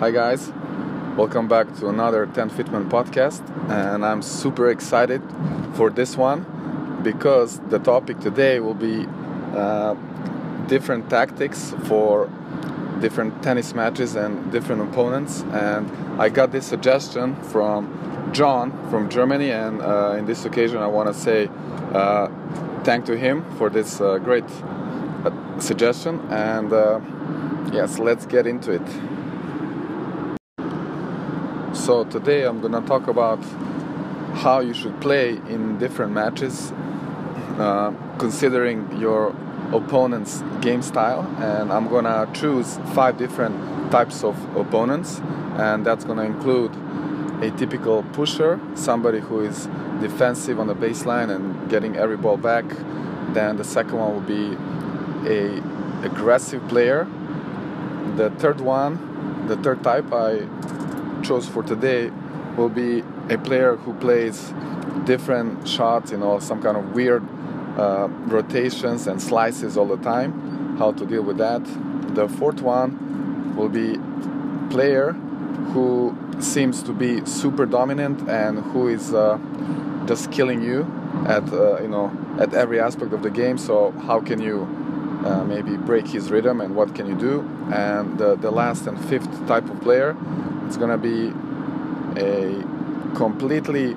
Hi, guys. Welcome back to another Tenfitmen podcast. And I'm super excited for this one because the topic today will be uh, different tactics for different tennis matches and different opponents. And I got this suggestion from John from Germany. And uh, in this occasion, I want to say uh, thank to him for this uh, great uh, suggestion. And uh, yes, let's get into it. So today I'm gonna talk about how you should play in different matches, uh, considering your opponent's game style, and I'm gonna choose five different types of opponents, and that's gonna include a typical pusher, somebody who is defensive on the baseline and getting every ball back. Then the second one will be a aggressive player. The third one, the third type I chose for today will be a player who plays different shots, you know, some kind of weird uh, rotations and slices all the time. How to deal with that. The fourth one will be player who seems to be super dominant and who is uh, just killing you at uh, you know at every aspect of the game. So how can you uh, maybe break his rhythm and what can you do? And the, the last and fifth type of player it's gonna be a completely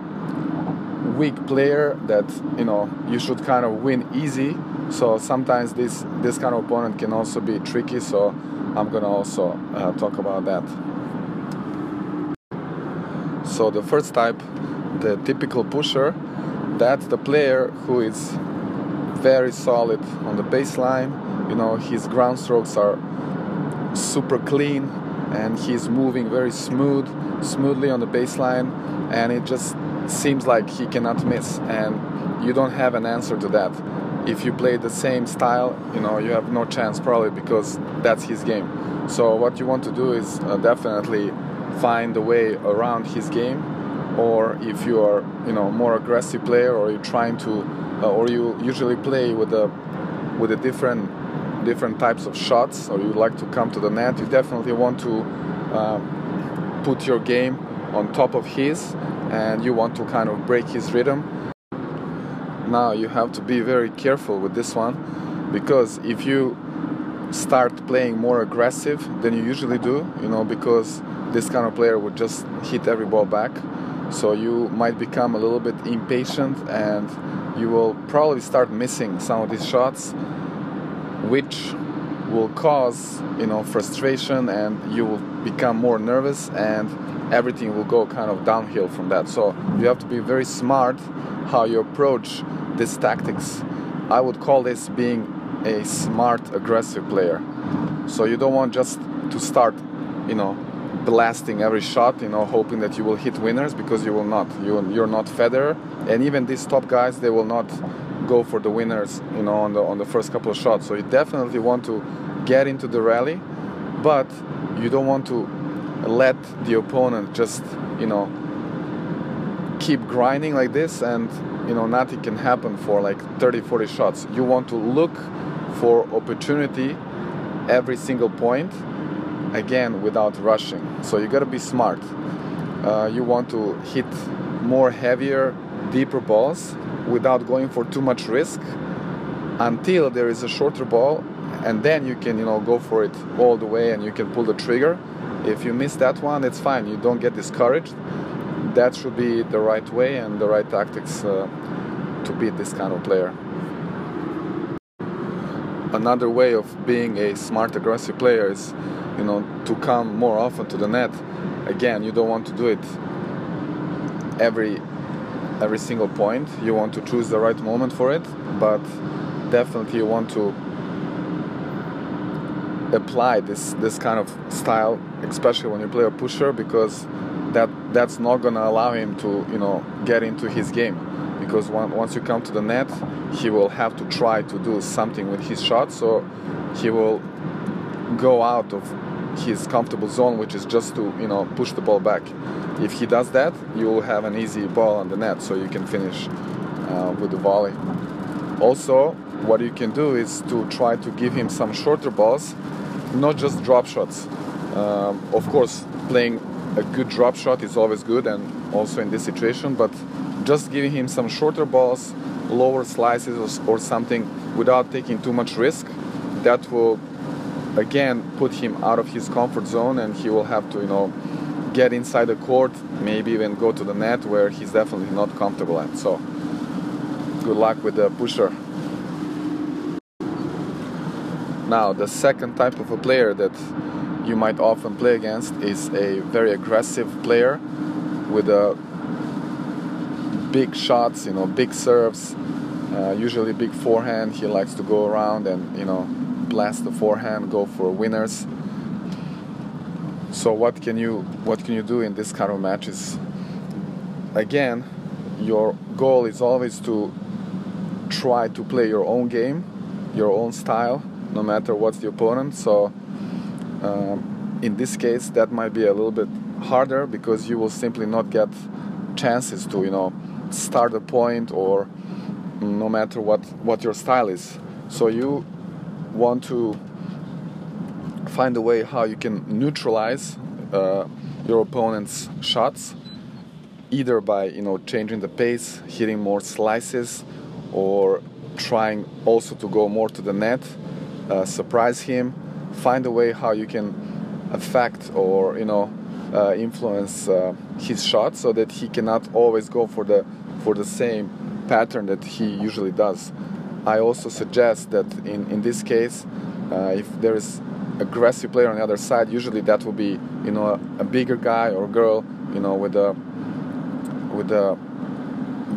weak player that you know you should kind of win easy. So sometimes this this kind of opponent can also be tricky. So I'm gonna also uh, talk about that. So the first type, the typical pusher, that's the player who is very solid on the baseline. You know his ground strokes are super clean and he's moving very smooth, smoothly on the baseline, and it just seems like he cannot miss. And you don't have an answer to that. If you play the same style, you know you have no chance probably because that's his game. So what you want to do is uh, definitely find a way around his game, or if you are you know more aggressive player, or you're trying to, uh, or you usually play with a with a different different types of shots or you like to come to the net, you definitely want to um, put your game on top of his and you want to kind of break his rhythm. Now you have to be very careful with this one because if you start playing more aggressive than you usually do, you know, because this kind of player would just hit every ball back. So you might become a little bit impatient and you will probably start missing some of these shots which will cause you know frustration and you will become more nervous and everything will go kind of downhill from that. So you have to be very smart how you approach these tactics. I would call this being a smart aggressive player. So you don't want just to start you know blasting every shot you know hoping that you will hit winners because you will not. You, you're not Federer and even these top guys they will not go for the winners, you know, on the on the first couple of shots. So you definitely want to get into the rally, but you don't want to let the opponent just, you know, keep grinding like this and you know nothing can happen for like 30 40 shots. You want to look for opportunity every single point again without rushing. So you got to be smart. Uh, you want to hit more heavier deeper balls without going for too much risk until there is a shorter ball and then you can you know go for it all the way and you can pull the trigger. If you miss that one it's fine. You don't get discouraged. That should be the right way and the right tactics uh, to beat this kind of player. Another way of being a smart aggressive player is you know to come more often to the net. Again you don't want to do it every every single point. You want to choose the right moment for it, but definitely you want to apply this this kind of style, especially when you play a pusher, because that that's not gonna allow him to you know get into his game. Because once you come to the net, he will have to try to do something with his shot, so he will go out of his comfortable zone, which is just to you know push the ball back. If he does that, you will have an easy ball on the net, so you can finish uh, with the volley. Also, what you can do is to try to give him some shorter balls, not just drop shots. Um, of course, playing a good drop shot is always good, and also in this situation, but just giving him some shorter balls, lower slices, or, or something without taking too much risk, that will again put him out of his comfort zone, and he will have to, you know, get inside the court, maybe even go to the net where he's definitely not comfortable at. So, good luck with the pusher. Now, the second type of a player that you might often play against is a very aggressive player with a big shots, you know, big serves, uh, usually big forehand. He likes to go around and you know blast the forehand, go for winners. So what can you what can you do in this kind of matches? Again, your goal is always to try to play your own game, your own style, no matter what's the opponent. So um, in this case, that might be a little bit harder because you will simply not get chances to, you know, start a point or no matter what, what your style is. So you want to find a way how you can neutralize uh, your opponent's shots either by you know changing the pace hitting more slices or trying also to go more to the net uh, surprise him find a way how you can affect or you know uh, influence uh, his shot so that he cannot always go for the for the same pattern that he usually does. I also suggest that in, in this case, uh, if there is aggressive player on the other side, usually that will be you know a, a bigger guy or girl, you know with a with a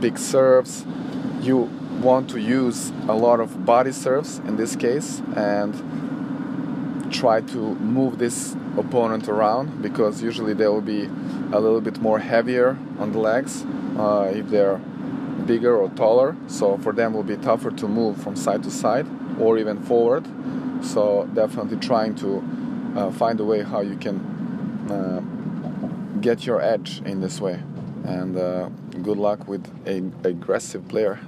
big serves. You want to use a lot of body serves in this case and try to move this opponent around because usually they will be a little bit more heavier on the legs uh, if they're bigger or taller so for them will be tougher to move from side to side or even forward. So definitely trying to uh, find a way how you can uh, get your edge in this way. And uh, good luck with an aggressive player.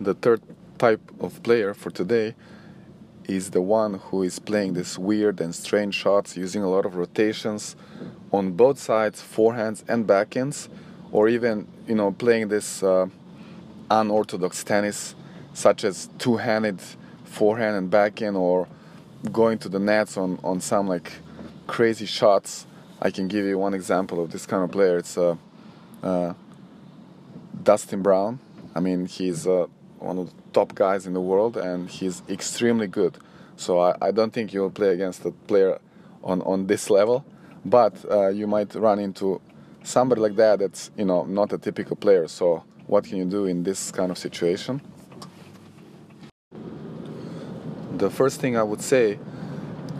The third type of player for today is the one who is playing these weird and strange shots using a lot of rotations on both sides, forehands and backhands, or even you know playing this uh, unorthodox tennis, such as two-handed forehand and backhand, or going to the nets on on some like crazy shots. I can give you one example of this kind of player. It's uh, uh, Dustin Brown. I mean, he's uh, one of the top guys in the world, and he's extremely good. So I, I don't think you will play against a player on, on this level, but uh, you might run into somebody like that that's you know not a typical player. So what can you do in this kind of situation? The first thing I would say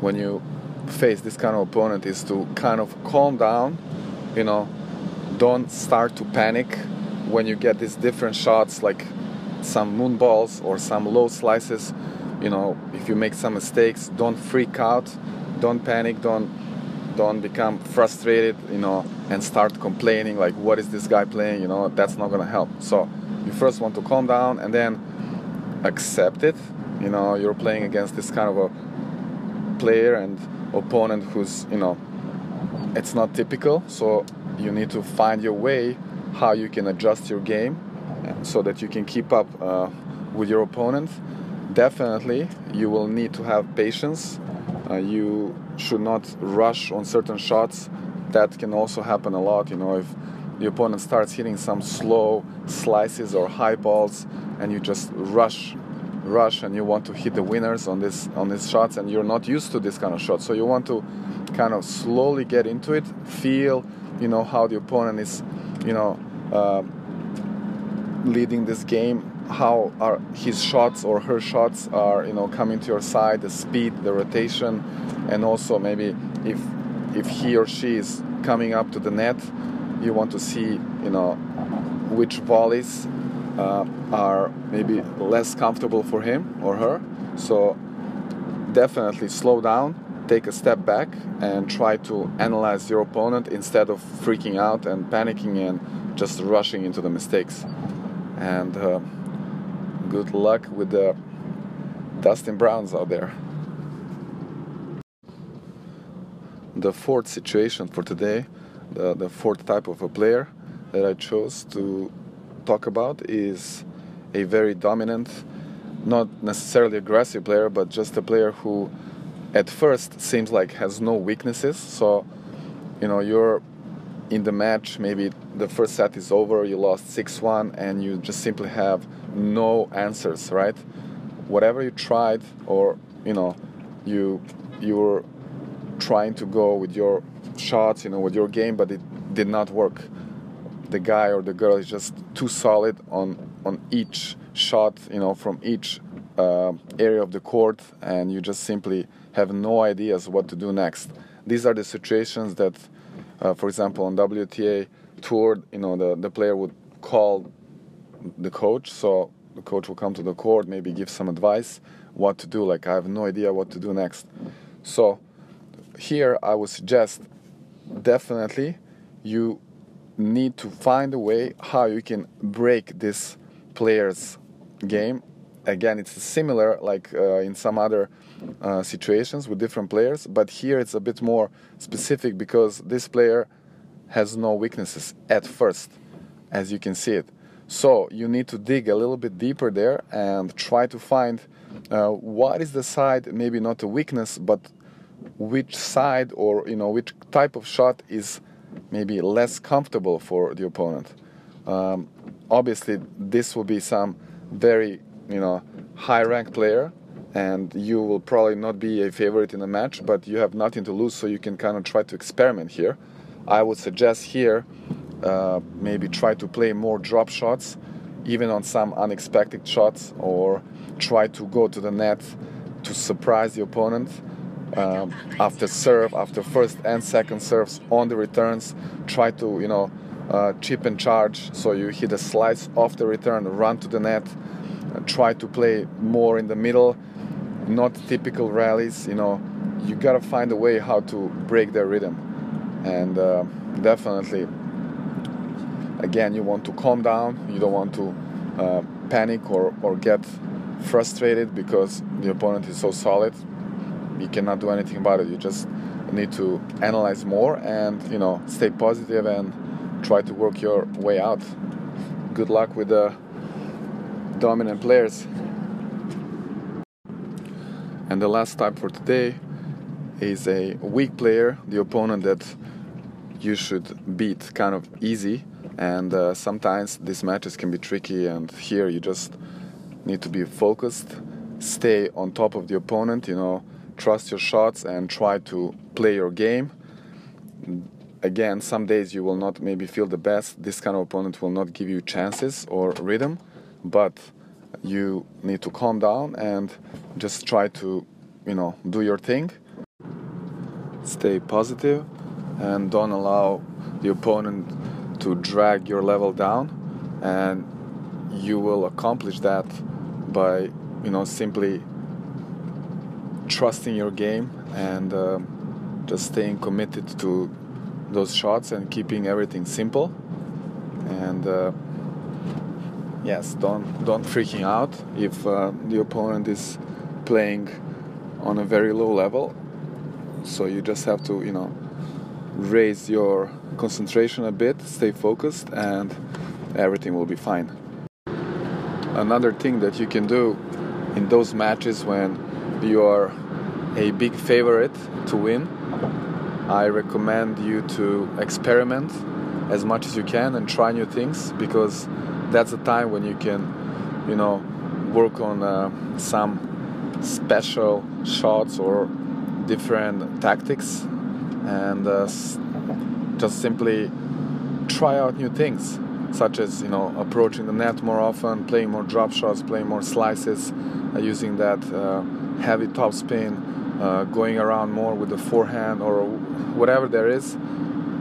when you face this kind of opponent is to kind of calm down, you know, don't start to panic when you get these different shots like some moon balls or some low slices you know if you make some mistakes don't freak out don't panic don't don't become frustrated you know and start complaining like what is this guy playing you know that's not gonna help so you first want to calm down and then accept it you know you're playing against this kind of a player and opponent who's you know it's not typical so you need to find your way how you can adjust your game so that you can keep up uh, with your opponent. Definitely, you will need to have patience. Uh, you should not rush on certain shots. That can also happen a lot. You know, if the opponent starts hitting some slow slices or high balls, and you just rush, rush, and you want to hit the winners on this on these shots, and you're not used to this kind of shot. So you want to kind of slowly get into it, feel, you know, how the opponent is, you know. Uh, leading this game how are his shots or her shots are you know coming to your side the speed the rotation and also maybe if if he or she is coming up to the net you want to see you know which volleys uh, are maybe less comfortable for him or her. So definitely slow down take a step back and try to analyze your opponent instead of freaking out and panicking and just rushing into the mistakes. And uh, good luck with the Dustin Browns out there. the fourth situation for today, the, the fourth type of a player that I chose to talk about is a very dominant, not necessarily aggressive player, but just a player who at first seems like has no weaknesses. So, you know, you're in the match, maybe the first set is over, you lost 6 1, and you just simply have no answers, right? Whatever you tried, or, you know, you you were trying to go with your shots, you know, with your game, but it did not work. The guy or the girl is just too solid on on each shot, you know, from each uh, area of the court, and you just simply have no ideas what to do next. These are the situations that, uh, for example, on WTA tour, you know, the, the player would call the coach, so the coach will come to the court, maybe give some advice what to do. Like, I have no idea what to do next. So, here I would suggest definitely you need to find a way how you can break this player's game. Again, it's similar like uh, in some other uh, situations with different players, but here it's a bit more specific because this player has no weaknesses at first, as you can see it. So you need to dig a little bit deeper there and try to find uh, what is the side, maybe not a weakness, but which side or you know which type of shot is maybe less comfortable for the opponent. Um, obviously, this will be some very you know high-ranked player, and you will probably not be a favorite in a match, but you have nothing to lose, so you can kind of try to experiment here. I would suggest here uh, maybe try to play more drop shots, even on some unexpected shots, or try to go to the net to surprise the opponent um, after serve, after first and second serves on the returns, try to you know uh, chip and charge. So you hit a slice off the return, run to the net, try to play more in the middle, not typical rallies. You know, you gotta find a way how to break their rhythm, and uh, definitely, again, you want to calm down. You don't want to uh, panic or or get frustrated because the opponent is so solid you cannot do anything about it. You just need to analyze more and you know stay positive and try to work your way out. Good luck with the dominant players. And the last type for today is a weak player, the opponent that you should beat kind of easy. And uh, sometimes these matches can be tricky, and here you just need to be focused, stay on top of the opponent, you know, trust your shots and try to play your game. Again, some days you will not maybe feel the best. This kind of opponent will not give you chances or rhythm, but you need to calm down and just try to, you know, do your thing. Stay positive and don't allow the opponent to drag your level down and you will accomplish that by, you know, simply trusting your game and uh, just staying committed to those shots and keeping everything simple. And uh, yes, don't don't freaking out if uh, the opponent is playing on a very low level. So you just have to you know raise your concentration a bit, stay focused, and everything will be fine. Another thing that you can do in those matches when you are a big favorite to win, I recommend you to experiment as much as you can and try new things because that's the time when you can, you know, work on uh, some special shots or different tactics and uh, just simply try out new things such as you know approaching the net more often playing more drop shots playing more slices uh, using that uh, heavy topspin, uh, going around more with the forehand or whatever there is,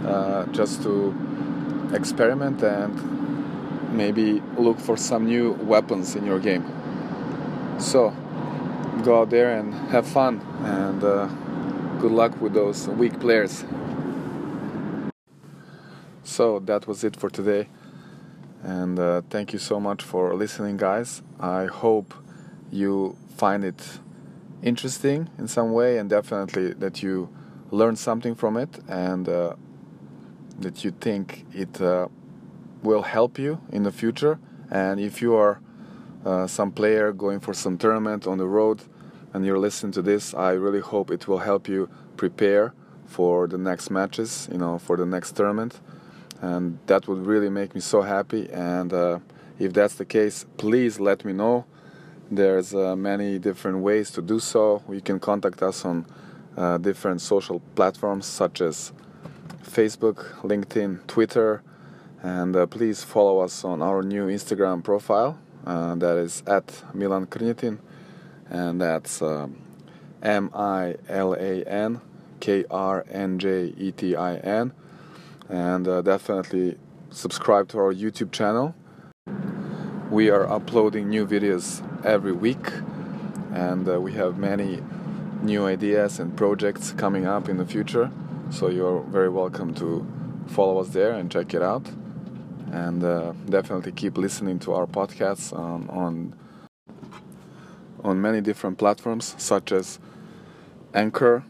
uh, just to experiment and maybe look for some new weapons in your game. So go out there and have fun and uh, good luck with those weak players. So that was it for today. And uh, thank you so much for listening, guys. I hope you find it interesting in some way, and definitely that you learned something from it and uh, that you think it uh, will help you in the future. And if you are uh, some player going for some tournament on the road and you're listening to this, I really hope it will help you prepare for the next matches, you know, for the next tournament. And that would really make me so happy. And uh, if that's the case, please let me know. There's uh, many different ways to do so. You can contact us on uh, different social platforms such as Facebook, LinkedIn, Twitter, and uh, please follow us on our new Instagram profile. Uh, that is at Milan Krnjetin, and that's um, M I L A N K R N J E T I N. And uh, definitely subscribe to our YouTube channel. We are uploading new videos every week, and uh, we have many new ideas and projects coming up in the future. So you're very welcome to follow us there and check it out. And uh, definitely keep listening to our podcasts on, on on many different platforms such as Anchor,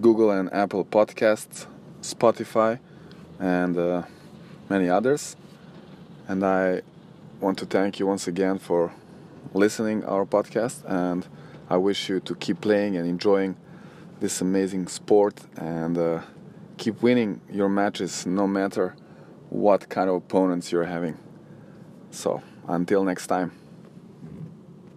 Google and Apple Podcasts, Spotify, and uh, many others. And I want to thank you once again for listening our podcast and I wish you to keep playing and enjoying this amazing sport and uh, keep winning your matches no matter what kind of opponents you're having. So, until next time.